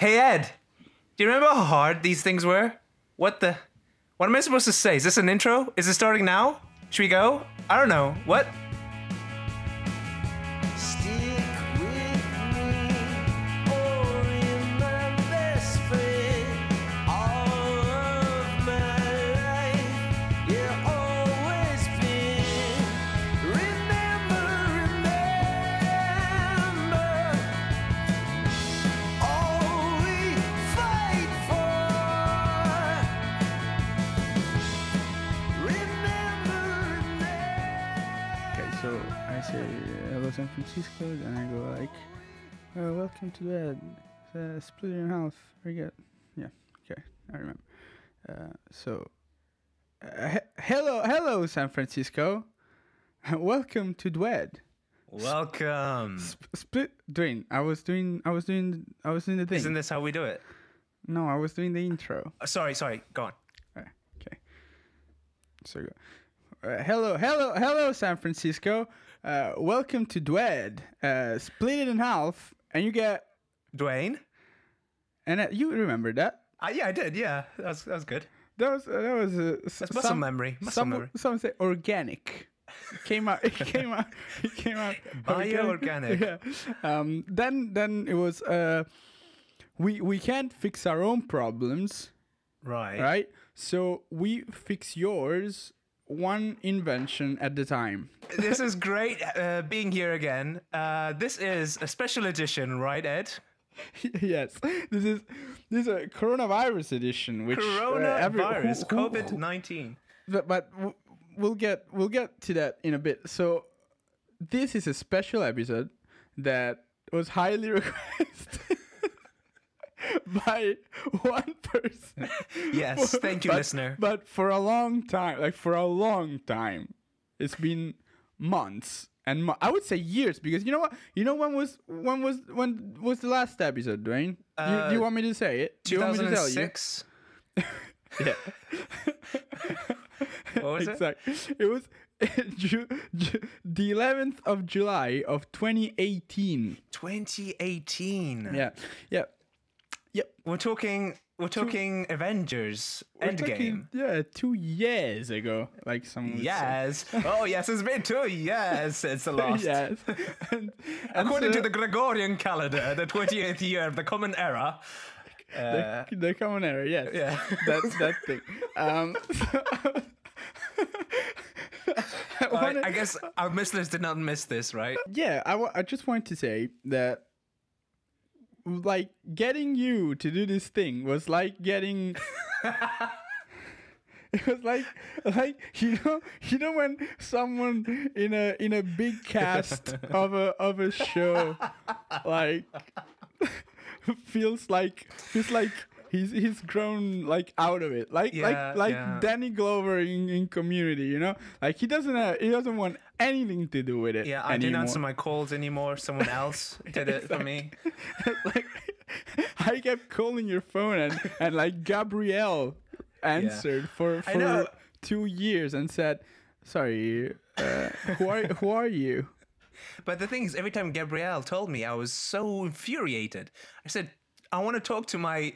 Hey Ed, do you remember how hard these things were? What the? What am I supposed to say? Is this an intro? Is it starting now? Should we go? I don't know. What? San Francisco, then I go like, uh, welcome to bed, uh, split in half, good. Yeah, okay, I remember. Uh, so, uh, he- hello, hello San Francisco, welcome to Dwed. Welcome. Sp- split, Dwayne. I was doing, I was doing, I was doing the thing. Isn't this how we do it? no, I was doing the intro. Uh, sorry, sorry. Go on. Uh, Okay. So, uh, hello, hello, hello, San Francisco. Uh, welcome to Dwed. Uh, split it in half, and you get. Dwayne. And uh, you remember that? Uh, yeah, I did. Yeah, that was that was good. That was uh, that was uh, s- muscle memory. Muscle some memory. some say organic. It came out. It came out. It came out. Bio-organic. Yeah. Um. Then then it was. Uh. We we can't fix our own problems. Right. right? So we fix yours one invention at the time. this is great uh, being here again. Uh, this is a special edition, right, Ed? yes, this is this is a coronavirus edition, which uh, Coronavirus, who- COVID nineteen. But, but we'll get we'll get to that in a bit. So this is a special episode that was highly requested. by one person. Yes, thank you, But- listener. But for a long time, like for a long time, it's been months and mo- I would say years because you know what? You know when was when was when was the last episode, Dwayne? you, Uh, do you want me to say it? Do you want me to tell you? 2006. Yeah. What was it? It was Ju- Ju- the 11th of July of 2018. 2018. Yeah. Yeah. Yep. We're talking. We're talking Avengers We're Endgame. talking, yeah, two years ago, like some. Yes. Oh, yes. It's been two years since the last. yes. And, and According so to the Gregorian calendar, the 28th year of the Common Era. Uh, the, the common era, yes. yeah. That's that thing. Um, I All right, wanna- I guess our listeners did not miss this, right? yeah, I, I just wanted to say that like getting you to do this thing was like getting it was like like you know you know when someone in a in a big cast of a of a show like feels like feels like he's he's grown like out of it like Yeah, like like yeah. Danny Glover in, in community you know like he doesn't have, he doesn't want anything to do with it Yeah, I anymore. didn't answer my calls anymore. Someone else did it for me. like I kept calling your phone and, and like Gabrielle answered for for two years and said, "Sorry, uh, who are who are you?" But the thing is, every time Gabrielle told me, I was so infuriated. I said, I want to talk to my,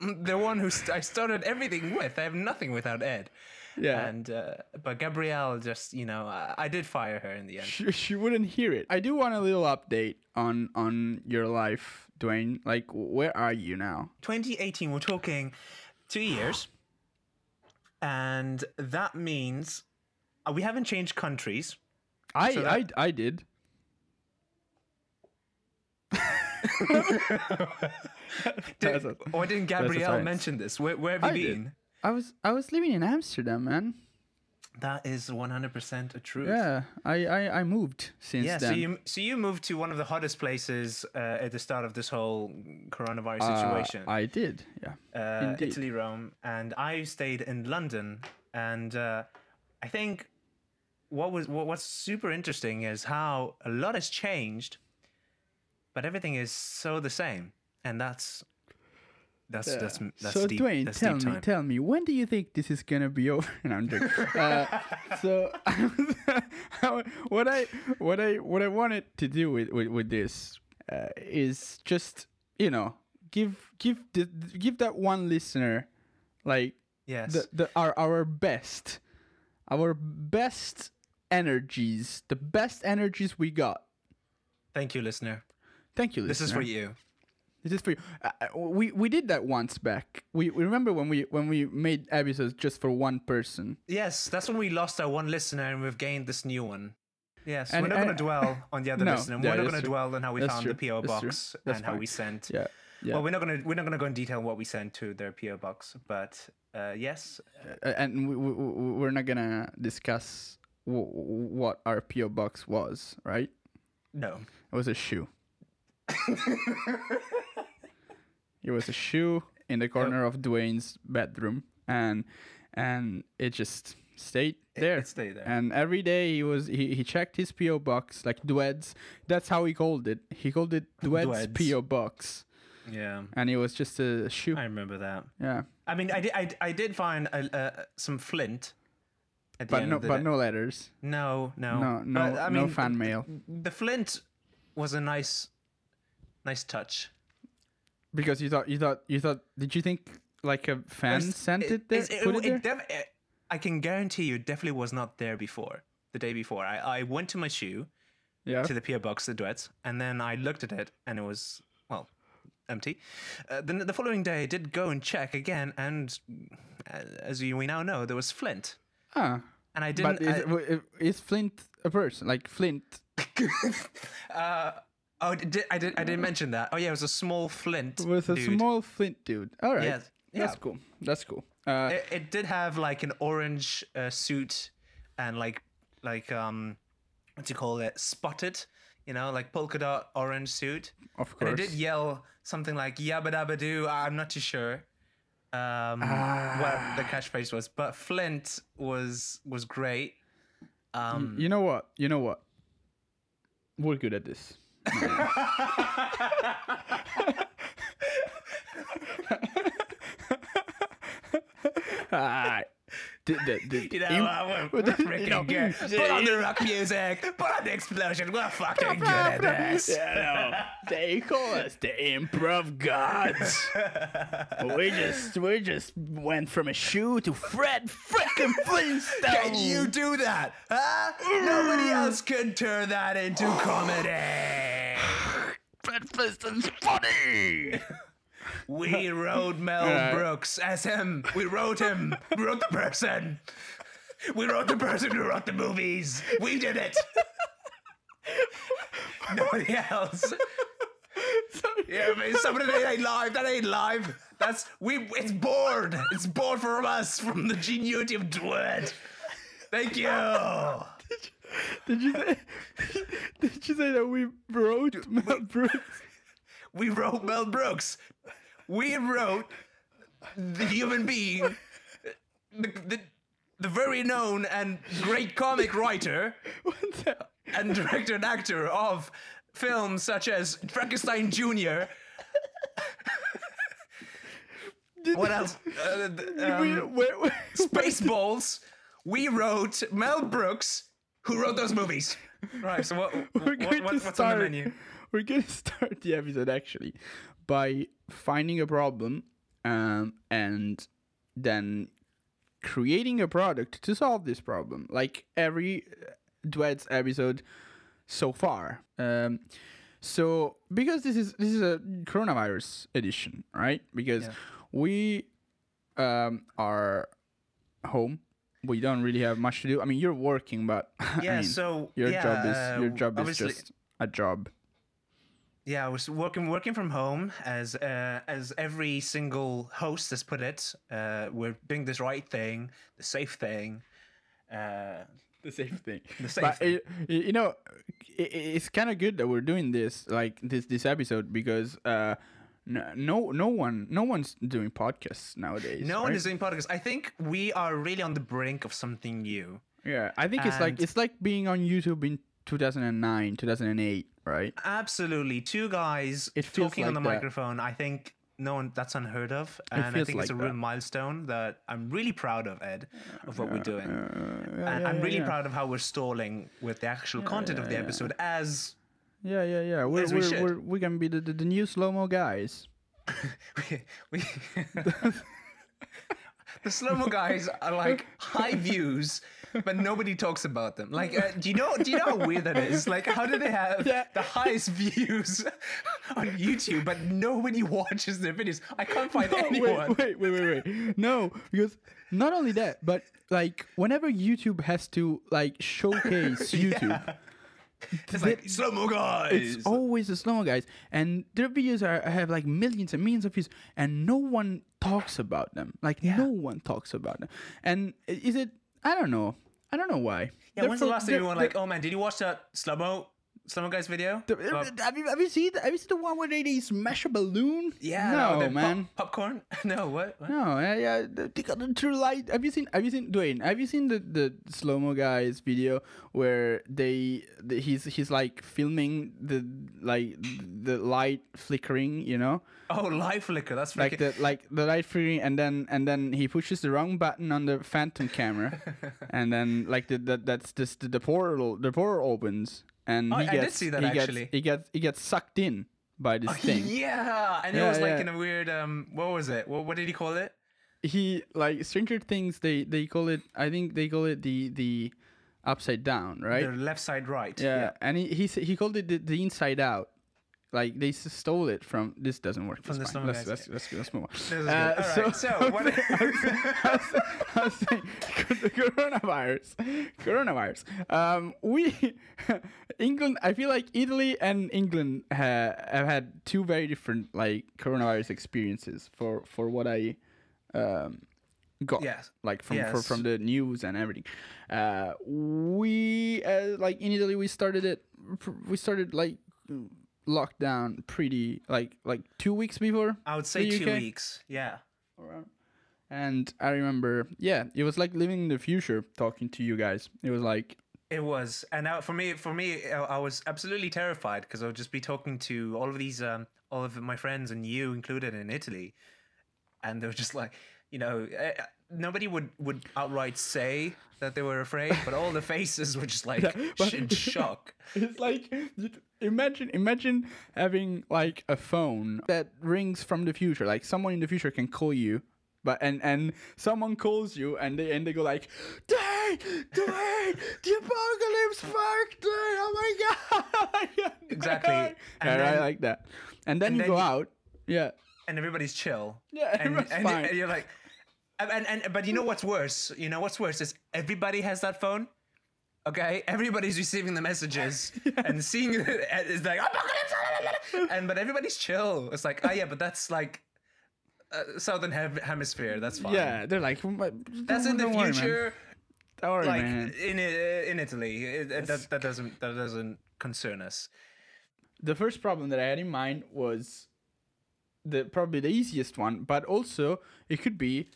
the one who st- I started everything with. I have nothing without Ed. Yeah. And, uh, but Gabrielle just, you know, I, I did fire her in the end. She, she wouldn't hear it. I do want a little update on on your life, Dwayne. Like, where are you now? 2018, we're talking two years. And that means uh, we haven't changed countries. I So I I did. Did, That's a- or didn't Gabrielle mention this? Where, where have you I did. been? I was I was living in Amsterdam, man. That is 100% a truth. Yeah, I I, I moved since Yeah, then. so you so you moved to one of the hottest places uh, at the start of this whole coronavirus Uh, situation, I did. Yeah. uh. Italy, Rome, and I stayed in London. And uh, I think what was what, what's super interesting is how a lot has changed, but everything is so the same, and that's that's that's that's so deep. Dwayne, that's tell me, time. tell me, when do you think this is gonna be over? no, I'm joking. uh, so what I what I what I wanted to do with with, with this uh, is just you know give give the, give that one listener like Yes. the, the our our best our best energies the best energies we got Thank you, listener. Thank you This is for you. this is for you uh, uh, we we did that once back we, we remember when we when we made episodes just for one person Yes, that's when we lost our one listener and we've gained this new one. Yes, And- we're not going to dwell on the other No, listener. yeah, we're not going to dwell on how we That's found true. the PO box That's and how we sent. yeah yeah Well, we're not going to we're not going to go in detail what we sent to their PO box, but uh, yes, Uh, and we, we, we- we're not gonna discuss w- what our PO box was, right? no. It was a shoe. it was a shoe in the corner of Dwayne's bedroom, and and it just stayed there. it stayed there. And every day he was he, he checked his PO box like Dwed's. That's how he called it. He called it Dwed's Dwed's. PO box, Yeah, and it was just a shoe. I remember that. yeah, I mean, I did I, I did find a, uh, some flint. At the but end no but day. no letters. no, no, No no But, I no mean, fan mail. The flint was a nice, nice touch. Because you thought you thought you thought did you think like a fan It's- sent it, there? it's- put it there? def- it- I can guarantee you, it definitely was not there before. The day before, I, I went to my shoe yeah. to the PO box, the duets, and then I looked at it, and it was well empty. Uh, then the following day, I did go and check again, and uh, as you, we now know, there was flint, Ah, and I didn't. but is, i- is Flint a person like Flint? uh, oh, did, I did. I didn't mention that. Oh yeah, it was a small flint. Was a dude. small Flint dude. All right, Yes, that's cool. That's cool. Uh, it, it did have like an orange uh, suit and like like um what do you call it spotted you know like polka dot orange suit of and course. it did yell something like yabba dabba doo i'm not too sure um Ah. what the catchphrase was but flint was was great um you know what? You know what? We're good at this. Alright. The- the- the- you know, im- uh, we're, we're the- freaking you know, good. Put on the rock music. Put on the explosion. We're fucking good at this. Yeah, no, they call us the improv gods. we just we just went from a shoe to Fred frickin' Flintstone. Can you do that? Huh? Nobody else can turn that into comedy. Fred Flintstone's funny. We wrote Mel Alright. Brooks as him. We wrote him. We wrote the person. We wrote the person who wrote the movies. We did it. Nobody else. Yeah, but somebody that ain't live. That ain't live. That's we. It's bored. It's bored from us from the genuity of Dwight. Thank you. Did you? Did you say that we wrote Mel Brooks? We wrote Mel Brooks. We wrote the human being, the, the, the very known and great comic writer and director and actor of films such as Frankenstein Jr. what else? Uh, um, Spaceballs. We wrote Mel Brooks, who wrote those movies. Right. So what? we're going what to what's start. on the menu? We're going to start the episode actually by finding a problem, um, and then creating a product to solve this problem, like every duets episode so far. Um, so because this is this is a coronavirus edition, right? Because Yeah. we um, are home. We don't really have much to do. I mean, you're working, but I Yeah. mean, so your yeah, job is uh, your job is just a job. Yeah, I was working working from home as uh, as every single host has put it. Uh, we're doing this right thing, the safe thing. Uh, the safe thing. The same but thing. it- you know, i i- it's kind of good that we're doing this, like this this episode, because uh, no no no one no one's doing podcasts nowadays. no one is doing podcasts. I think we are really on the brink of something new. Yeah, I think it's like it's like being on YouTube in 2009, 2008, right? Absolutely, two guys It talking on the that. microphone. I think no one that's unheard of, and I think it's a like real that. milestone that I'm really proud of, Ed, of what we're doing. Yeah, and yeah, I'm yeah, really yeah. proud of how we're stalling with the actual content of the yeah, yeah. episode as Yeah, yeah, yeah. We're As we we're, we're we can be the, the, the new slow mo guys. we, we the slow mo guys are like high views, but nobody talks about them. Like, uh, do you know? Do you know how weird that is? Like, how do they have Yeah. the highest views on YouTube, but nobody watches their videos? I can't find No, anyone. wait, wait, wait, wait, wait. No, because not only that, but like whenever YouTube has to like showcase YouTube, It's like slow mo guys. it's always the slow mo guys, and their videos are have like millions and millions of views, and no one talks about them. Like no one talks about them. And is it? I don't know. I don't know why. yeah, when's the last time you were like, oh man, did you watch that slow mo mo guys video? they're- have you have you seen have you seen the one where they, they smash a balloon? yeah, no, the pop- man. popcorn. no, what? what? No, yeah, yeah, the- they got the true light. Have you seen? Have you seen Dwayne? Have you seen the the slow mo guys video where they the, he's he's like filming the like the light flickering, you know, Oh, light flicker. That's like the like the light flickering, and then and then he pushes the wrong button on the phantom camera, and then like the, the that's just the, the portal the portal opens, and Oh, he I did gets see that, he actually. gets he gets he gets sucked in by this thing. Yeah, and it Yeah, was like in a weird um. What was it? What, what did he call it? he like Stranger Things. They they call it. I think they call it the the upside down, right? The left side, right. yeah. and he he he called it the, the inside out. Like they stole it from. This doesn't work. From fine. Let's, let's, let's, let's move on. This Uh. All right, so, what? I was saying, the coronavirus, coronavirus. Um, we, England. I feel like Italy and England ha- have had two very different like coronavirus experiences for for what I um got. Yes. Like from for, from the news and everything. Uh, we uh, like in Italy we started it. We started like lockdown pretty like like two weeks before I would say two weeks. Yeah. around. And I remember, yeah, it was like living in the future talking to you guys. It was like, It was, and now for me, for me, I was absolutely terrified because I would just be talking to all of these, um, all of my friends and you included in Italy, and they were just like, you know, eh, nobody would would outright say that they were afraid, but all the faces were just like but- in shock. it's like, imagine, imagine having like a phone that rings from the future. Like someone in the future can call you. But and and someone calls you and they and they go like, Dwayne, Dwayne, the apocalypse fucked Dwayne, oh my god, oh Exactly. Dwayne." And Yeah, then- like that. And then and you then go you- out, yeah, and everybody's chill. Yeah, everyone's and, fine. and you're like, and, and but you know what's worse? You know what's worse is everybody has that phone. Okay, everybody's receiving the messages and seeing it. It's like "Apocalypse!" and but everybody's chill. It's like, oh yeah, but that's like uh, southern hem- hemisphere. That's fine. yeah. They're like, that's in the "Don't man. future. Don't worry, Like man. in in Italy, it, it- that that doesn't that doesn't concern us. the first problem that I had in mind was the probably the easiest one, but also it could be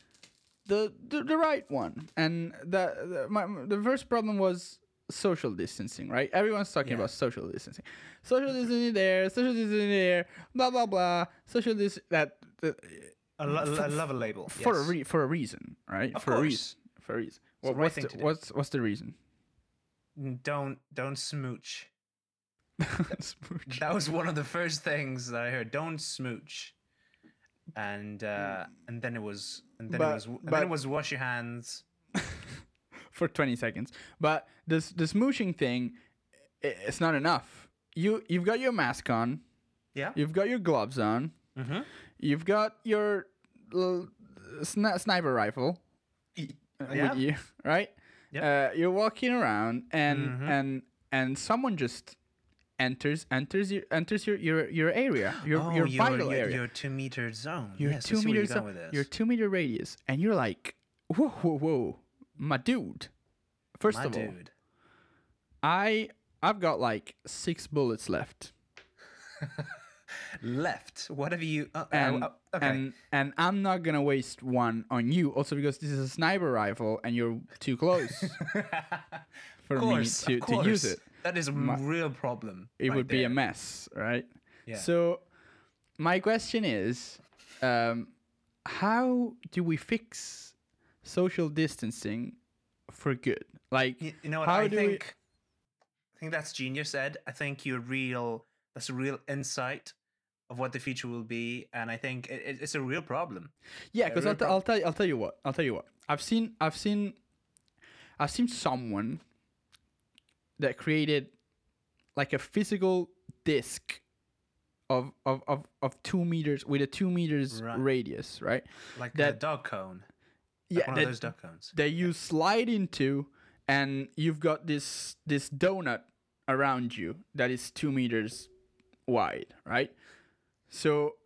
the the, the right one. And the the, my, the first problem was social distancing, right? Everyone's talking Yeah. about social distancing. Social distancing there, social distancing there, blah blah blah. Social dis that uh, I, lo- I love a label for a re- for a reason, right? Of for a reason. For a reason. What, right what's thing the, to do. what's what's the reason? Don't don't smooch. Smooch. That was one of the first things that I heard. Don't smooch. And uh, and then it was and then But- it was and then it was wash your hands. for 20 seconds. But this the smooching thing, it's not enough. You you've got your mask on, Yeah. you've got your gloves on, Mm-hmm. you've got your l- sni- sniper rifle uh, Yeah. with you, right? Yep. Uh, you're walking around, and Mhm. and and someone just enters enters your enters your your, your area, your Oh, your your, vital your, area. your two meter zone. your yes, two see where you're meters, going with this. your two meter radius, and you're like, whoa, whoa, whoa, my dude. First My of all, dude. I I've got like six bullets left, Left. What have you? Uh, and uh, okay. and and I'm not gonna waste one on you. Also because this is a sniper rifle, and you're too close for course, me to, to use it. That is a My- real problem. It right would be a mess, right? Yeah. So my question is, um, how do we fix social distancing for good? Like, You, you know what? how I do we- think. I think that's genius, Ed. I think you're real. That's a real insight of what the future will be, and I think it, it- it's a real problem. Yeah, because I'll, t- I'll tell you, I'll tell you what I'll tell you what I've seen I've seen I've seen someone that created like a physical disc of of of, of two meters with a two meters Right. radius, right? Like a That- dog cone. Yeah, Like one that, of those dog cones. that you slide into, and you've got this this donut around you that is two meters wide, right? So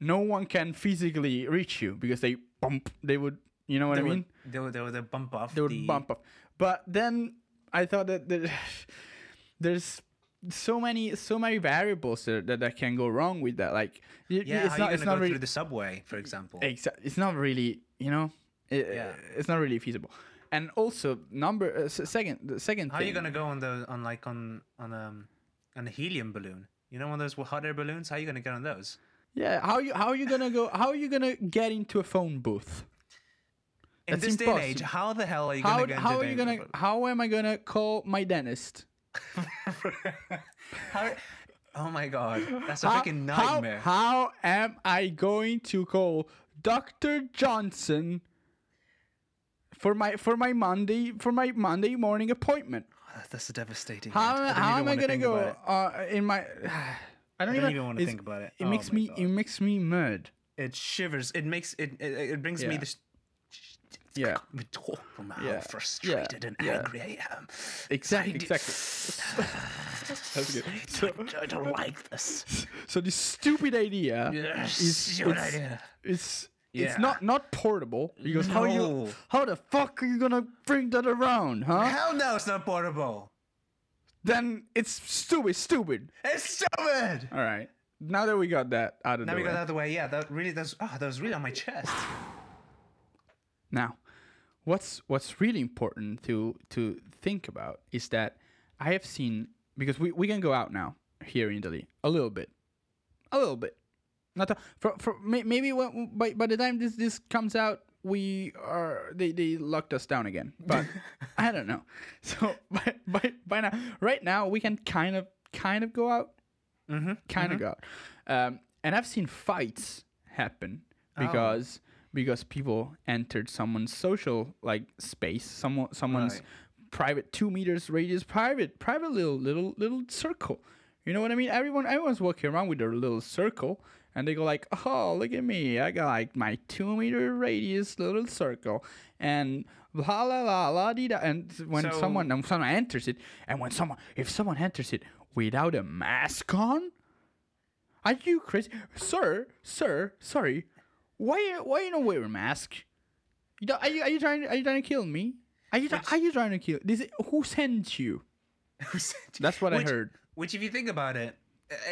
no one can physically reach you because they bump. They would, you know what They I mean? would, they would, they would bump off. they would the, bump off. But then I thought that there, there's so many so many variables that, that, that can go wrong with that. Like Yeah, it's how not you it's not really through the subway, for example? exa- it's not really you know it, Yeah. it's not really feasible. And also number uh, second the second How are you gonna go on the on like on on um on a helium balloon? You know, one of those hot air balloons. How are you gonna get on those? yeah how you how are you gonna go how are you gonna get into a phone booth? In That's this day and age, how the hell are you How gonna get how are you gonna how am I gonna call my dentist? How- oh my god, that's a How- freaking nightmare. How, am I going to call Dr. Johnson for my for my Monday for my Monday morning appointment? That's a devastating. How, how am I gonna go uh, in my? I don't, I don't even want to think about it. It Oh makes me God. it makes me mad. It shivers. It makes it. It, it brings me this. Yeah. Rhetorical how Yeah. frustrated and Yeah. angry I am. Exactly. I Exactly. That's good. I don't, I don't like this. so this stupid idea Yes, is stupid it's, idea. it's Yeah. it's not not portable because how you how the fuck are you gonna bring that around, huh? Hell no, it's not portable. Then it's stupid, stupid. It's stupid. All right. Now that we got that out of Now the we got way. that out of the way. Yeah, that really. That's. Oh, that was really on my chest. Now, what's what's really important to to think about is that I have seen because we, we can go out now here in Italy a little bit, a little bit. Not a, for, for maybe when, by by the time this this comes out, we are they, they locked us down again. But I don't know. So by, by by now, right now we can kind of kind of go out, Mm-hmm. kind of go out. Um, and I've seen fights happen Oh. because because people entered someone's social like space, someone someone's Right. private two meters radius private private little little little circle. You know what I mean? Everyone everyone's walking around with their little circle and they go like, Oh, look at me. I got like my two meter radius little circle and blah la la la dee da and when So- someone when someone enters it and when someone if someone enters it without a mask on are you crazy, sir? Sir, sorry. Why? Why you don't wear a mask? You don't, are you? Are you trying? Are you trying to kill me? Are you? try- are you trying to kill? This is, who sent you? That's what I Which- heard. Which, if you think about it,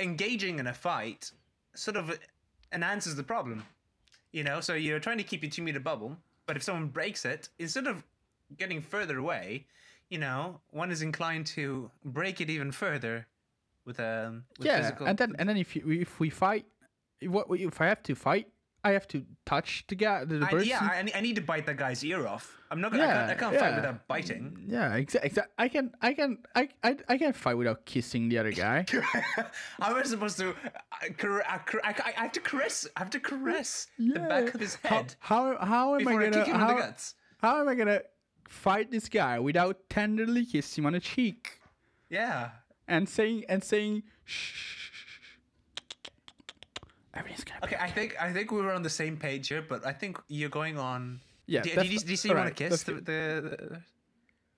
engaging in a fight sort of enhances the problem. You know, so you're trying to keep your two meter bubble, but if someone breaks it, instead of getting further away, you know, one is inclined to break it even further with um with Yeah, physical. and then and then if you, if we fight, what if I have to fight? I have to touch the guy, the, I, person. yeah, I, I need to bite that guy's ear off. I'm not gonna. I Yeah, can't, I can't fight without biting. yeah, exactly. Exa- I can, I can, I, I, I can fight without kissing the other guy. How am I supposed to? I, car- I, I, I have to caress. I have to caress the back of his head how, how am I I gonna? kick him how, in the guts. how am I gonna fight this guy without tenderly kissing him on the cheek Yeah. and saying and saying shh? Everything's gonna be Okay, I think I think we were on the same page here, but I think you're going on. Yeah, Did, that's did you, fi- did you say you want to kiss the, the, the?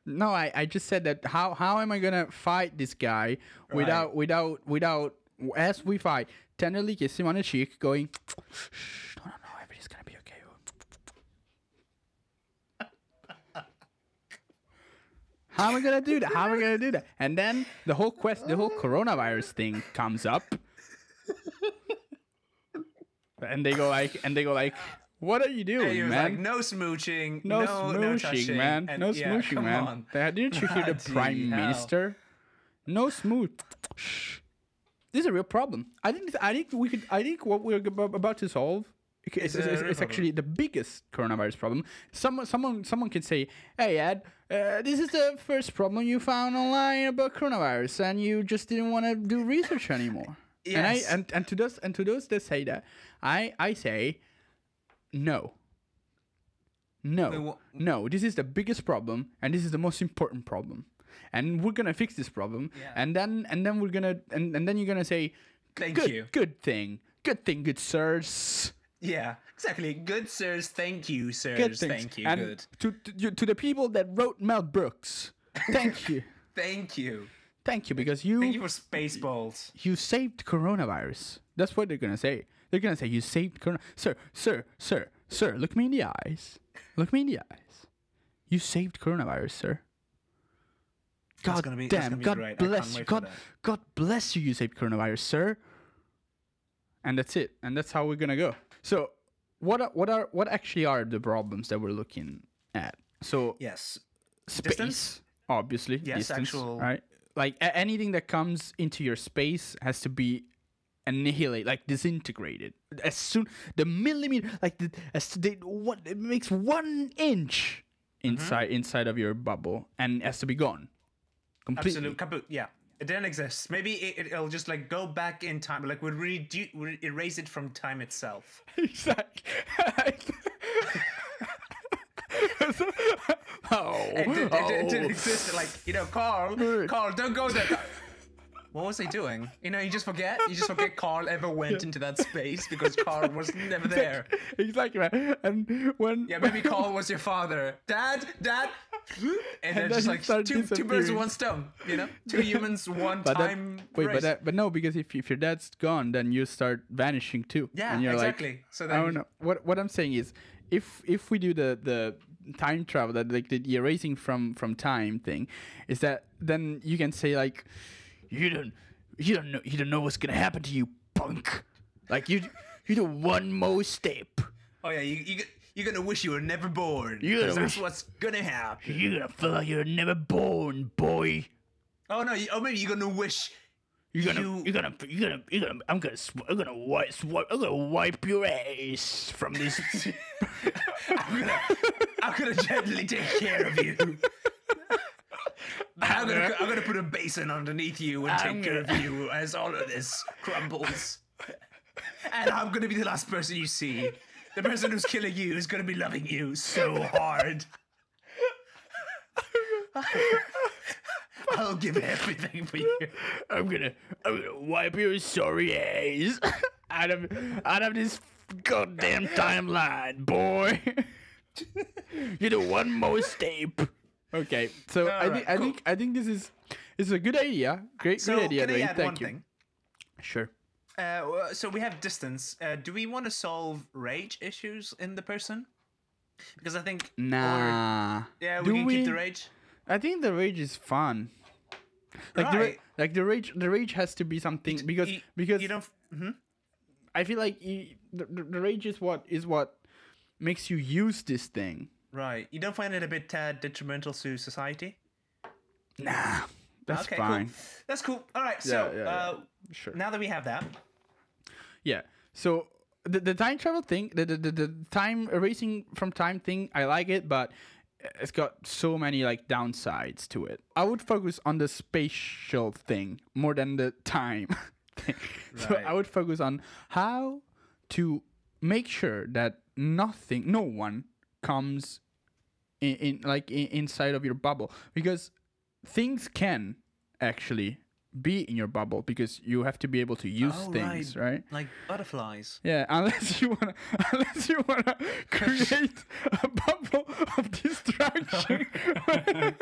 No, I, I just said that how how am I gonna fight this guy without without without as we fight tenderly kiss him on the cheek, going, Shh, no no no, everything's gonna be okay. How am I gonna do that? How am I gonna do that? And then the whole quest, the whole coronavirus thing comes up, and they go like, and they go like, what are you doing, And he was man? like, no smooching, No, no, no, smooching, touching, man. and- no yeah, smooching, man. on. Didn't you hear the prime hell. minister? No smooth. This is a real problem. I think. I think we could. I think what we're about to solve. It's, It's it's, it's, actually the biggest coronavirus problem. Someone, someone, someone can say, "Hey, Ed, uh, this is the first problem you found online about coronavirus, and you just didn't want to do research anymore." And I Yes. and, and to those and to those that say that, I I say no. No. No, this is the biggest problem and this is the most important problem. And we're gonna fix this problem. Yeah. And then and then we're gonna and, and then you're gonna say Thank good you. good thing. Good thing, good sirs. Yeah, exactly. Good sirs, thank you, sirs. Thank you. And Good. To, to you- to the people that wrote Mel Brooks, thank you. Thank you. Thank you because you Thank you for Spaceballs. you saved coronavirus. That's what they're gonna say. They're gonna say you saved corona. Sir, sir, sir, sir. Look me in the eyes. Look me in the eyes. You saved coronavirus, sir. God gonna be- damn. God great. Bless you. God. God bless you. You saved coronavirus, sir. And that's it. And that's how we're gonna go. So, what are what are what actually are the problems that we're looking at? So, Yes. space, Distance? obviously. Yes, distance, actual- Right. Like a- anything that comes into your space has to be annihilate, like disintegrated. As soon the millimeter, like the as they what it makes one inch Mm-hmm. inside inside of your bubble and has to be gone. Completely. Absolute kaput. Yeah. It didn't exist. Maybe it, it'll just like go back in time. Like we'll redu- we'll erase it from time itself. exactly. oh, It, did, it, oh. it didn't exist. Like you know, Carl. Carl, don't go there. What was he doing? You know, you just forget. You just forget Carl ever went into that space because Carl was never there. exactly right. And when Yeah, maybe Carl was your father. Dad, dad. And, then then just like two, two birds one stone. You know, two humans, one But that- wait, race. but that, but no, because if if your dad's gone, then you start vanishing too. Yeah, and you're exactly. Like, So I don't know. What what I'm saying is, if if we do the the time travel, that like the erasing from from time thing, is that then you can say like, you don't you don't know you don't know what's gonna happen to you, punk. Like you you do one more step. Oh yeah, you you you're gonna wish you were never born. You're gonna that's wish- what's gonna happen. You're gonna feel like you're never born, boy. Oh no, you, oh maybe you're gonna wish. You're gonna, you, are gonna, you're gonna, you're gonna. I'm gonna, sw- I'm gonna wipe, swipe, I'm gonna wipe your ass from this. I'm gonna, I'm gonna gently take care of you. I'm gonna, I'm gonna put a basin underneath you and I'm take care of you as all of this crumbles. And I'm gonna be the last person you see. The person who's killing you is gonna be loving you so hard. I'll give everything for you. I'm gonna, I'm gonna wipe your sorry ass out of, out of this goddamn timeline, boy. you do one more step. Okay, so I Alright, think, I cool. think, I think this is, this is a good idea. Great, So good idea, can I Dwayne. add Thank one you. thing? Sure. Uh, so we have distance. Uh, do we want to solve rage issues in the person? Because I think. or- Nah. yeah, we Do can we? keep the rage. I think the rage is fun. Like the ra- Right. like the rage the rage has to be something because You- because you don't. mhm. I feel like you, the, the the rage is what is what makes you use this thing. Right. You don't find it a bit uh, detrimental to society? Nah, that's okay, fine. cool. That's cool. All right. So Yeah, yeah, yeah. Uh, Sure. now that we have that, Yeah. So the the time travel thing, the, the the the time erasing from time thing, I like it, but it's got so many like downsides to it. I would focus on the spatial thing more than the time thing. Right. So I would focus on how to make sure that nothing, no one comes in, in like in, inside of your bubble because things can actually be in your bubble because you have to be able to use Oh, things, right? like butterflies. Yeah, unless you wanna, unless you wanna create a bubble of distraction.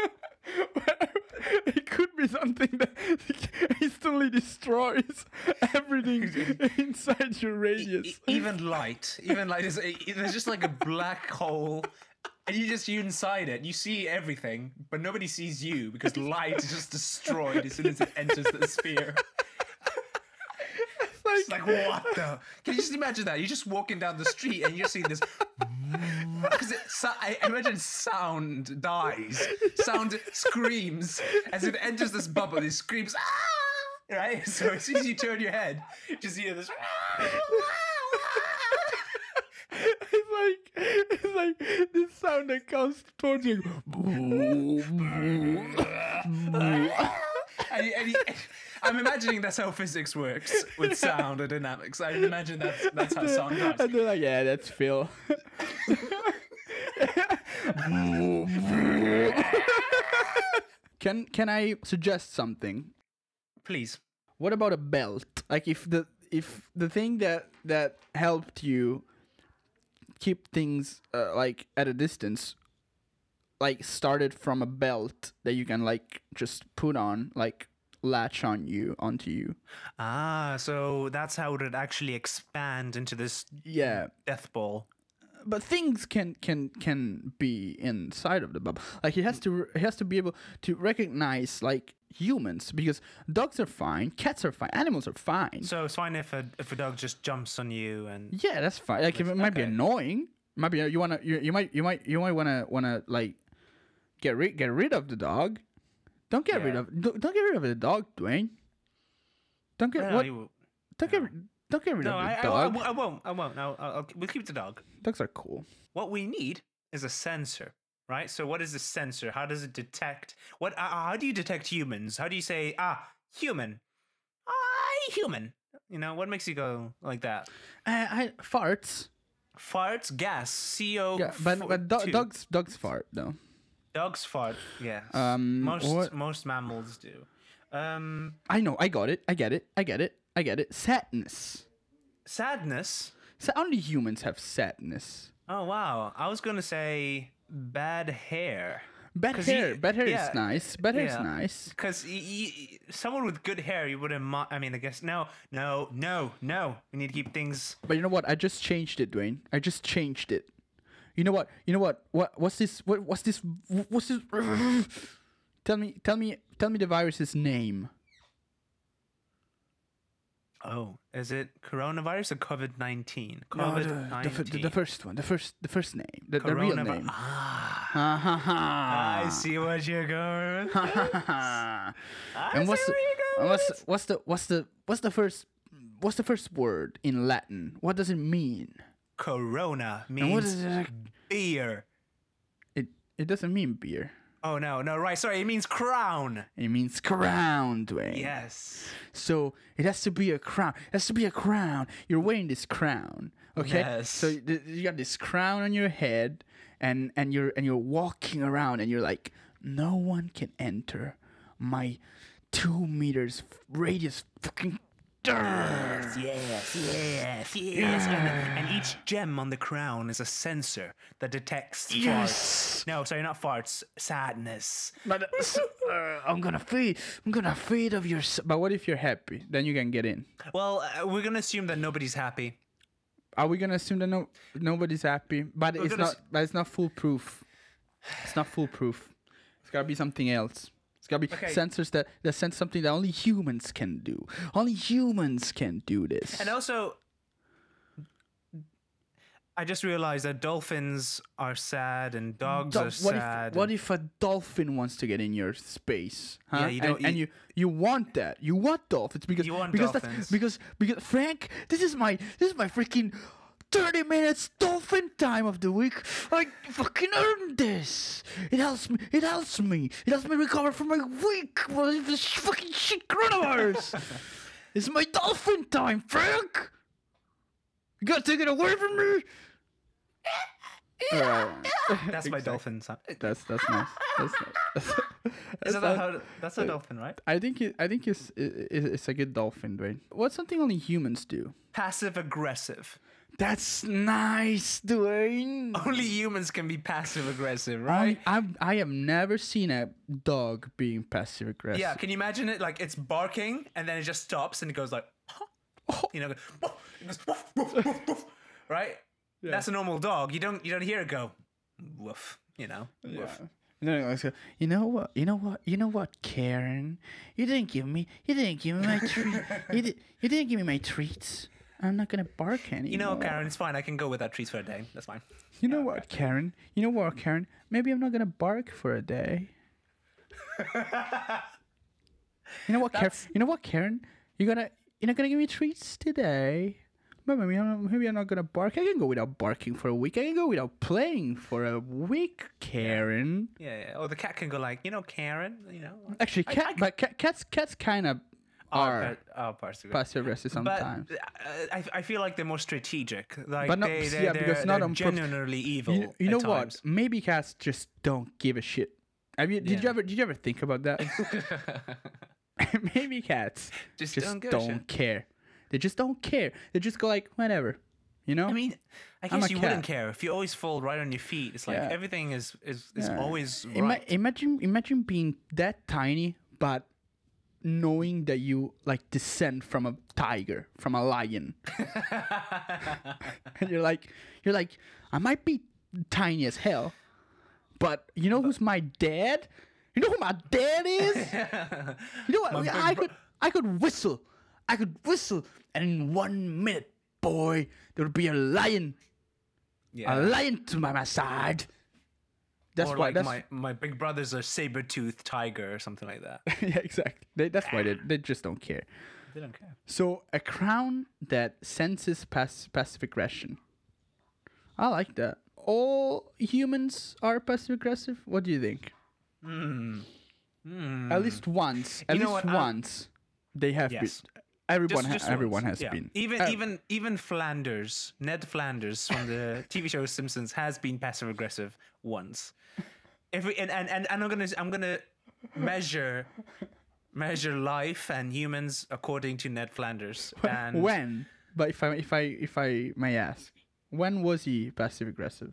it could be something that instantly destroys everything inside your radius. even light, even light is there's just like a black hole, and you just you inside it. You see everything, but nobody sees you because light is just destroyed as soon as it enters the sphere. It's like what the? Can you just imagine that? You're just walking down the street and you're seeing this. Because so, I imagine sound dies, sound screams as it enters this bubble. It screams, ah! right? So as soon as you turn your head, you just hear this. It's like it's like this sound that comes towards you. and, and, you- I'm imagining that's how physics works with sound and dynamics. I imagine that's that's how sound works. And they're like, yeah, that's Phil. can can I suggest something? Please. What about a belt? Like if the if the thing that that helped you keep things uh, like at a distance like started from a belt that you can like just put on like latch on you onto you. Ah, so that's how it would actually expand into this Yeah. death ball. but things can can can be inside of the bubble. Like he has to he has to be able to recognize like humans because dogs are fine, cats are fine, animals are fine. So it's fine if a if a dog just jumps on you and yeah, that's fine. Like if it might be annoying, might be you wanna you, you might you might you might wanna wanna like get rid get rid of the dog. Don't get rid of don't, get rid of the dog, Dwayne. Don't get No, what don't get don't get rid no, of the I, I, I I won't. I won't. I'll, I'll, I'll- we'll keep the dog. Dogs are cool. What we need is a sensor, right? So what is a sensor? How does it detect? What? Uh, how do you detect humans? How do you say ah human? I human. You know what makes you go like that? Uh, I farts. Farts, gas, CO. Yeah, but but do- dogs dogs fart though. Dogs fart. Yes. Um, most what- most mammals do. Um, I know, I got it, I get it, I get it, I get it. Sadness. sadness. So only humans have sadness. Oh wow! I was gonna say bad hair. Bad 'Cause hair, you- bad hair yeah, is nice. Bad hair is nice. Because y- y- someone with good hair, you wouldn't. Mo- I mean, I guess no, no, no, no. We need to keep things. But you know what? I just changed it, Dwayne. I just changed it. You know what? You know what? What? What's this? What? What's this? What's this? tell me, tell me, tell me the virus's name. Oh, is it coronavirus or COVID nineteen? No, COVID the, the, nineteen. the, the first one, the first, the first name, the, the real name. Ah, Ha ha ha. I see what you're going. with. Ha ha ha. I and see what's the, you're going. what's the, what's the what's the what's the first what's the first word in Latin? What does it mean? Corona means it? beer. It it doesn't mean beer. Oh no, no, right. Sorry, it means crown. It means crown, Dwayne. Yes. So it has to be a crown. It has to be a crown. You're wearing this crown, okay? Yes. So you got this crown on your head, and and you're and you're walking around, and you're like, no one can enter my two meters radius fucking. Yes, yes, yes, yes. And, and each gem on the crown is a sensor that detects Yes. farts. No, sorry, not farts. Sadness. But uh, uh, I'm gonna feed. I'm gonna feed of your. But what if you're happy? Then you can get in. Well, uh, we're gonna assume that nobody's happy. Are we gonna assume that no nobody's happy? But it's gonna not. But it's not foolproof. It's not foolproof. It's gotta be something else. Gotta be Okay. sensors that that sense something that only humans can do. Only humans can do this. And also, I just realized that dolphins are sad and dogs Dol- are what sad. if what if a dolphin wants to get in your space? Huh? Yeah, you don't- and, and you- you want that. You want dolphins because You want because dolphins. that's because because Frank, this is my this is my freaking 30 minutes dolphin time of the week. I fucking earned this. It helps me. It helps me. It helps me recover from my week. with this fucking shit coronavirus. it's my dolphin time, Frank. You gotta take it away from me. Alright. That's my dolphin sound. That's that's nice. That's, that's, Is that's that not- how? That's a dolphin, right? I think it, I think it's it, it's a good dolphin, Dwayne. What's something only humans do? Passive aggressive. That's nice, Dwayne. Only humans can be passive aggressive, right? I've, I have never seen a dog being passive aggressive. Yeah, can you imagine it? Like it's barking and then it just stops and it goes like, you know, it goes, woof, woof, woof, right? That's a normal dog. You don't you don't hear it go, woof. You know, woof. No, no, no, you know what? You know what? You know what, Karen? You didn't give me. You didn't give me my treat. you, did, you didn't give me my treats. I'm not gonna bark anymore. You know, Karen, it's fine. I can go without treats for a day. That's fine. You know what, Karen? You know what, Karen? Maybe I'm not gonna bark for a day. you know what, Karen? You know what, Karen? You're gonna you're not gonna give me treats today. Maybe I'm, maybe I'm not gonna bark. I can go without barking for a week. I can go without playing for a week, Karen. Yeah, yeah. Or the cat can go like, you know, Karen. You know. Actually, cat, but cat, cats cats kind of are oh, passive passive aggressive sometimes. But uh, I, I feel like they're more strategic. Like But not- they, they, yeah, they're, because not they're on purpose. genuinely evil. you, you know at what? Maybe cats just don't give a shit. Have you, did you ever did you ever think about that? Maybe cats Just just don't don't, give a shit. care. They just don't care. They just go like whatever. You know? I mean, I guess you wouldn't care if you always fall right on your feet. It's like Yeah. everything is is, is Yeah. always Ima- right. imagine imagine being that tiny but knowing that you like descend from a tiger, from a lion. and you're like you're like I might be tiny as hell, but you know who's my dad? You know who my dad is? you know what? I could I could whistle. I could whistle and in 1 minute, boy, there would be a lion. yeah. A lion to my, my side. That's or why like that's my, my big brother's a saber-toothed tiger or something like that. yeah, exactly. They, that's why they, they just don't care. they don't care. So a crown that senses pass, passive aggression. I like that. All humans are passive aggressive. What do you think? Hmm. At least once. At You least once they have Yes. Everyone, Just, ha- just everyone has yeah. been. Even Uh, even even Flanders, Ned Flanders from the TV show Simpsons has been passive aggressive once. We, and, and and and I'm gonna I'm gonna measure measure life and humans according to Ned Flanders. And when? But if I if I if I may ask, when was he passive aggressive?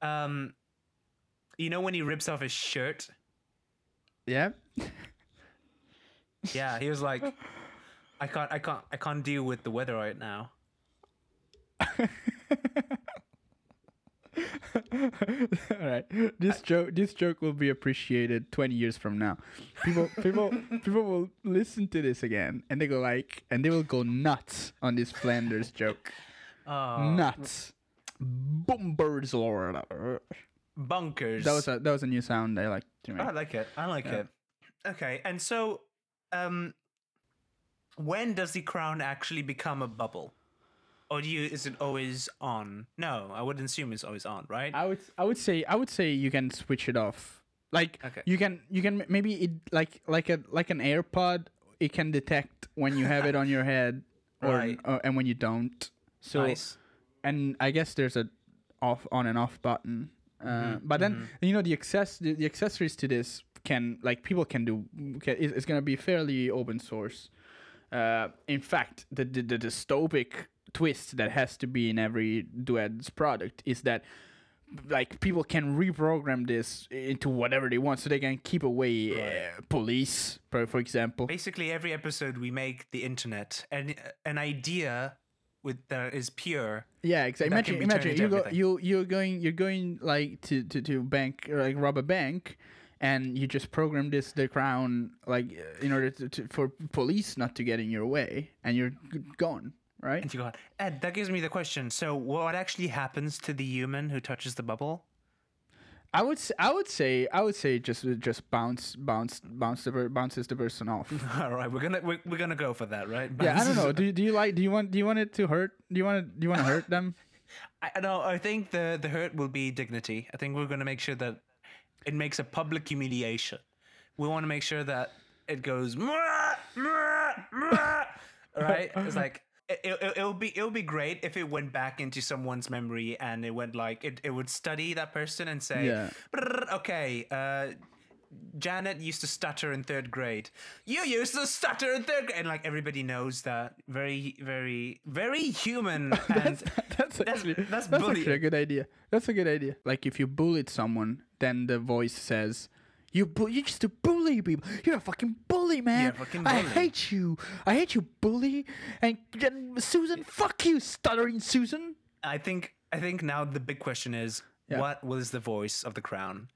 um, you know when he rips off his shirt, Yeah. yeah, he was like, I can't I can't I can't deal with the weather right now. All right. This joke this joke will be appreciated 20 years from now. People people people will listen to this again and they go like and they will go nuts on this Flanders joke. Oh, nuts. Bombers Lord. bunkers. That was a that was a new sound I like to make. I like it. I like Yeah. it. Okay, and so, um, when does the crown actually become a bubble, or do you? Is it always on? No, I would assume it's always on, right? I would I would say I would say you can switch it off. Like Okay. you can you can maybe it like like a like an AirPod it can detect when you have it on your head or, Right. or and when you don't. So nice. and I guess there's a off on and off button. Uh, Mm-hmm, but then you know the access the, the accessories to this can like people can do can, it's, it's gonna be fairly open source. Uh, in fact, the, the the dystopic twist that has to be in every duet's product is that like people can reprogram this into whatever they want so they can keep away uh, police for, for example Basically, every episode we make the internet and an idea with that is pure. Yeah, exactly. Imagine, imagine you go, you you're going, you're going like to to to bank, like rob a bank, and you just program this the crown like uh, in order to, to for police not to get in your way, and you're gone, right? And you go, Ed, that gives me the question. So, what actually happens to the human who touches the bubble? I would, I would say, I would say just just bounce, bounce, bounce the bounces the person off. All right, we're gonna we're, we're gonna go for that, right? yeah, I don't know. Do you, do you like? Do you want? Do you want it to hurt? Do you want to? Do you want to hurt them? I I know. I think the the hurt will be dignity. I think we're to make sure that it makes a public humiliation. We want to make sure that it goes, right? It's like it, it, it'll be it'll be great if it went back into someone's memory and it went like it, it would study that person and say, Yeah. Okay. Uh, Janet used to stutter in third grade. You used to stutter in third grade, and like everybody knows that. Very, very, very human. And That's actually that's that's, actually a good idea. That's a good idea. Like if you bullied someone, then the voice says, "You bu- you used to bully people. You're a fucking bully, man. You're a fucking I hate you. I hate you, bully." And, and Susan, fuck you, stuttering Susan. I think I think now the big question is Yeah. what was the voice of the crown?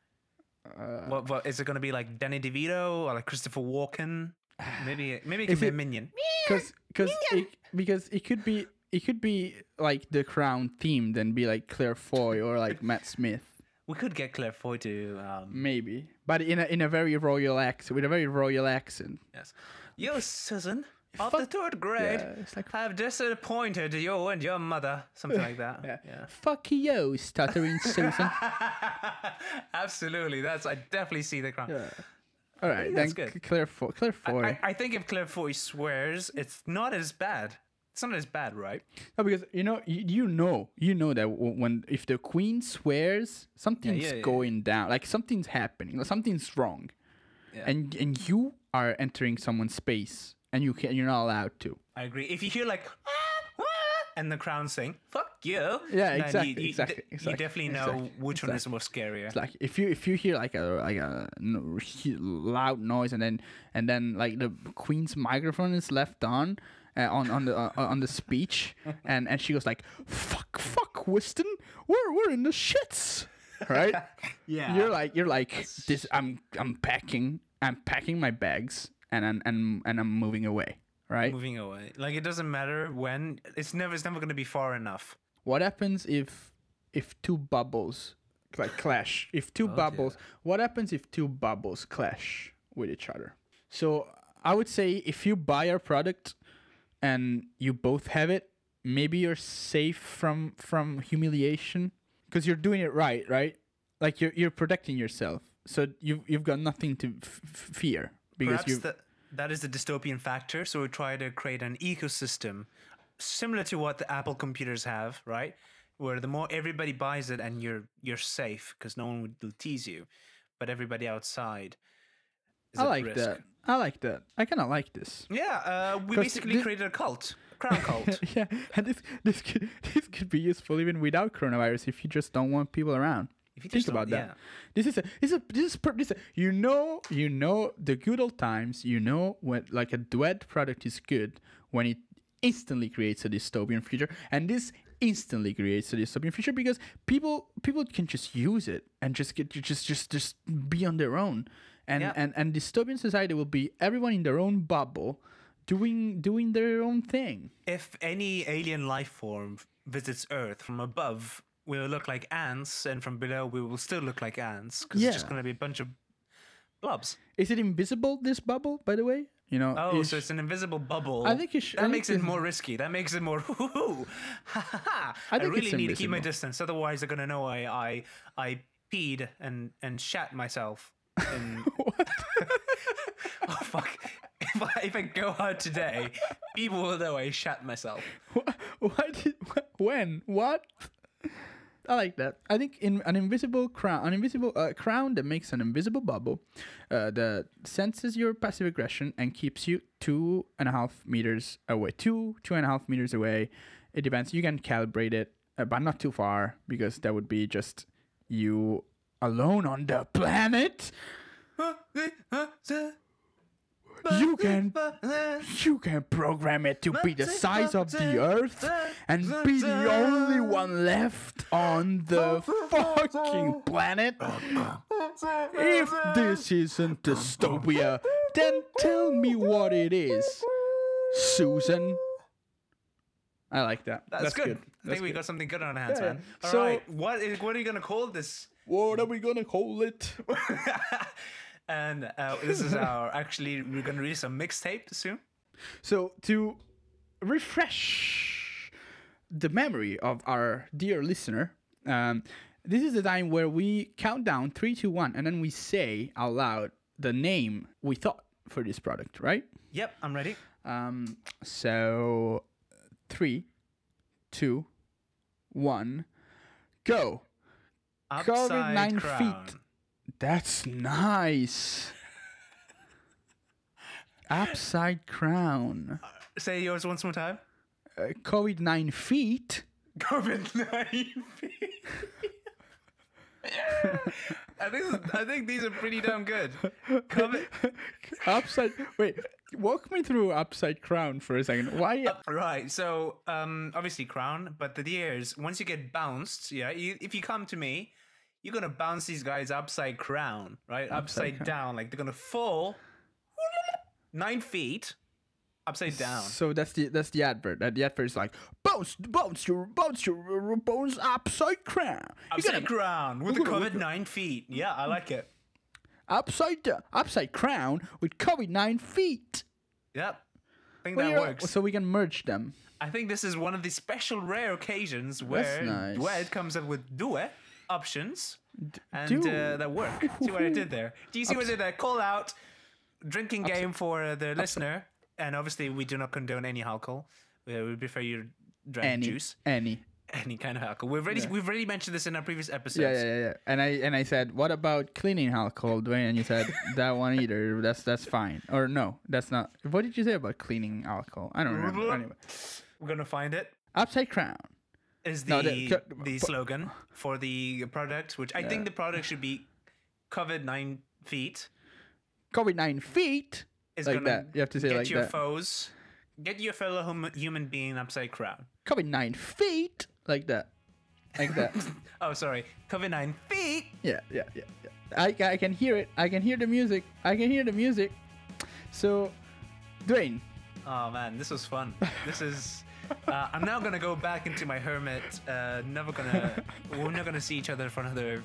What, what is it going to be like Danny DeVito or like Christopher Walken? Maybe maybe it can Is be a minion. Because because it, because it could be it could be like the crown themed and be like Claire Foy or like Matt Smith. We could get Claire Foy to um, Maybe, but in a in a very royal accent with a very royal accent. yes. You Susan of Fuck- the third grade Yeah, it's like have disappointed you and your mother, something like that. Yeah. yeah. fuck you, stuttering Susan. Absolutely, that's I definitely see the crown. Yeah. All I right, think then that's good. Claire Foy. Claire I, Foy. I, I think if Claire Foy swears, it's not as bad. It's not as bad, right? No, because you know, you, you know, you know that when if the queen swears, something's yeah, yeah. going down, like something's happening, like something's wrong, and and you are entering someone's space, and you can you're not allowed to. I agree. If you hear like "Ah, ah," and the crown saying "fuck you," Yeah, exactly, you, you, exactly, exactly, you definitely know exactly, which one is more scarier. It's like if you if you hear like a like a loud noise, and then and then like the queen's microphone is left on. Uh, on on the uh, on the speech and and she goes like fuck fuck Weston we're we're in the shits right yeah, you're like you're like this i'm i'm packing i'm packing my bags and and and, and i'm moving away right moving away. Like it doesn't matter when. It's never. It's never going to be far enough. what happens if if two bubbles like clash if two oh, bubbles what happens if two bubbles clash with each other so i would say if you buy our product and you both have it maybe you're safe from from humiliation because you're doing it right right like you're you're protecting yourself so you've you've got nothing to f- fear because Perhaps you that that is the dystopian factor. So we try to create an ecosystem similar to what the Apple computers have, right? Where the more everybody buys it, and you're you're safe because no one will tease you, but everybody outside. Is i like risk. that i like that i kind of like this Yeah, uh, we basically thi- created a cult, crown cult. yeah, and this this could, this could be useful even without coronavirus if you just don't want people around. If you Think about that. yeah. This is a this is a this is, per- this is a, you know you know the good old times. You know when like a duet product is good when it instantly creates a dystopian future, and this instantly creates a dystopian future because people people can just use it and just get just just just be on their own. And, Yeah. and and dystopian society will be everyone in their own bubble doing doing their own thing. If any alien life form visits Earth from above, we'll look like ants, and from below, we will still look like ants because it's just going to be a bunch of blobs. Is it invisible? This bubble, by the way, you know. Oh, is- so it's an invisible bubble. I think you should- I That think makes it more risky. That makes it more. hoo-hoo-hoo. Ha ha ha. I I, think really it's need to keep my invisible. distance, otherwise they're gonna know I I I peed and and shat myself. In... oh fuck! If I, if I go out today, people will know I shat myself. Wh- Why did? wh- When? What? I like that. I think in an invisible crown, an invisible uh, crown that makes an invisible bubble, uh, that senses your passive aggression and keeps you two and a half meters away. Two, two and a half meters away. It depends. You can calibrate it, uh, but not too far because that would be just you alone on the planet. You can you can program it to be the size of the earth and be the only one left on the fucking planet. If this isn't dystopia, then tell me what it is, Susan. I like that. That's, good. I That's think we good. got something good on our hands, Yeah, man. All So- right, what is what are you gonna call this? What are we gonna call it? and uh, this is our actually we're gonna release a mixtape soon. So to refresh the memory of our dear listener, um, this is the time where we count down three, two, one, and then we say out loud the name we thought for this product, right? Yep, I'm ready. Um, so three, two, one, go. Upside COVID nine crown. feet. That's nice. Upside crown. Say yours once more time. Uh, COVID nine feet. COVID nine nineteen. I think I think these are pretty damn good. COVID, upside. Wait, walk me through upside crown for a second. Why? right. So um, obviously crown, but the idea is once you get bounced, yeah. You, if you come to me, you're gonna bounce these guys upside crown, right? Upside, crown. down, like they're gonna fall nine feet upside down. So that's the that's the advert. That the advert is like bounce, bounce your bounce your bones upside crown. Upside gonna crown with the COVID nine feet. Yeah, I like it. upside upside crown with COVID nine feet. Yep. I think Well, that works. So we can merge them. I think this is one of the special rare occasions where nice. Duet comes up with duet options and uh, that work. See what I did there? Do you see what I did there? Call out drinking game for uh, the listener, and obviously we do not condone any alcohol. We we prefer you drink Any, juice, any. any kind of alcohol. We've already Yeah. we've already mentioned this in our previous episodes. Yeah, yeah, yeah, yeah. And I and I said, what about cleaning alcohol, Dwayne? And you said that one either. That's that's fine. Or no, that's not. What did you say about cleaning alcohol? I don't remember. Anyway, We're gonna find it. upside crown. Is the No, the- the, slogan for the product, which I think the product should be COVID nine feet. COVID nine feet. Is Like gonna that. You have to say get like that. Get your that. foes, get your fellow hum- human being upside crown. Covered nine feet. Like that. Like that. Oh, sorry, cover nine feet. Yeah, yeah, yeah, yeah. I, I can hear it. I can hear the music. I can hear the music. So, Dwayne, Oh man, this was fun. This is. Uh, I'm now gonna go back into my hermit. Uh, never gonna. We're not gonna see each other for another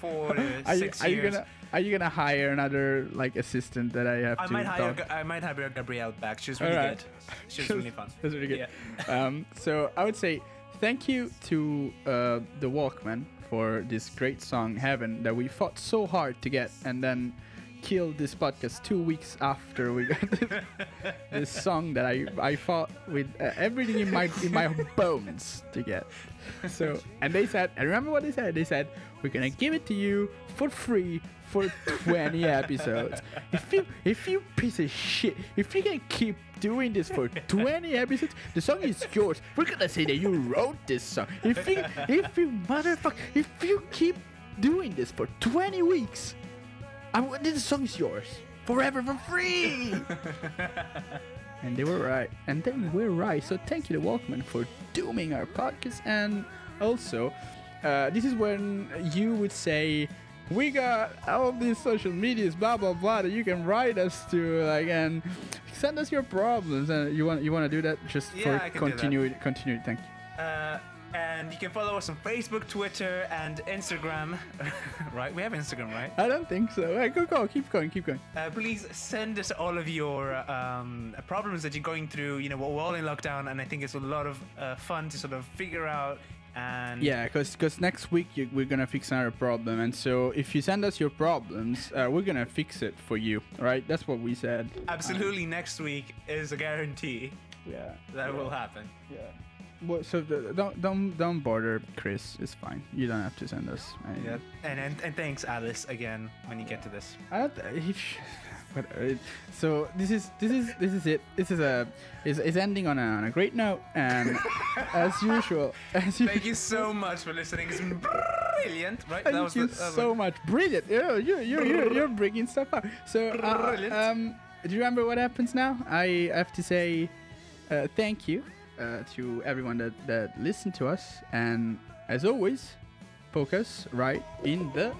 four to are you, six are you years. gonna are you gonna hire another like assistant that I have to I to might hire. talk? I might hire Gabrielle back. She's really Alright. good. She's really fun. That's really good. Yeah. Um, so I would say thank you to uh, the Walkmen for this great song Heaven that we fought so hard to get and then killed this podcast two weeks after we got this, this song that I I fought with uh, everything in my in my bones to get. So and they said and remember what they said? They said we're gonna give it to you for free for 20 episodes. If you if you piece of shit, if you can keep doing this for 20 episodes, the song is yours. We're gonna say that you wrote this song. If you if you motherfucker, if you keep doing this for 20 weeks, I w- this song is yours forever for free. and they were right, and then we're right. So thank you to Walkmen for dooming our podcast, and also, uh, this is when you would say. We got all these social medias, blah blah blah. That you can write us to, like, and send us your problems. And you want you want to do that just Yeah, for continuity. Continuity. Thank you. Uh, and you can follow us on Facebook, Twitter, and Instagram. right? We have Instagram, right? I don't think so. Go go. Keep going. Keep going. Uh, please send us all of your um, problems that you're going through. You know, we're all in lockdown, and I think it's a lot of uh, fun to sort of figure out. And Yeah, because next week you, we're gonna fix another problem, and so if you send us your problems, uh, we're gonna fix it for you, right? That's what we said. absolutely, next week is a guarantee Yeah. that will happen. Yeah. Well, so the, don't don't don't bother Chris. It's fine. You don't have to send us. any- Yeah. And, and and thanks, Alice, again when you get to this. I don't. But, uh, so this is this is this is it. This is a is, is ending on a, on a great note, and as usual, as Thank you so much for listening. It's been brilliant, right? Thank you that was so much. Brilliant. Yeah, you're, you're, you're, you're bringing stuff up. So, uh, Brilliant. um, do you remember what happens now? I have to say uh, thank you uh, to everyone that, that listened to us. And as always, focus right in the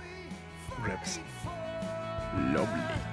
ribs. lovely.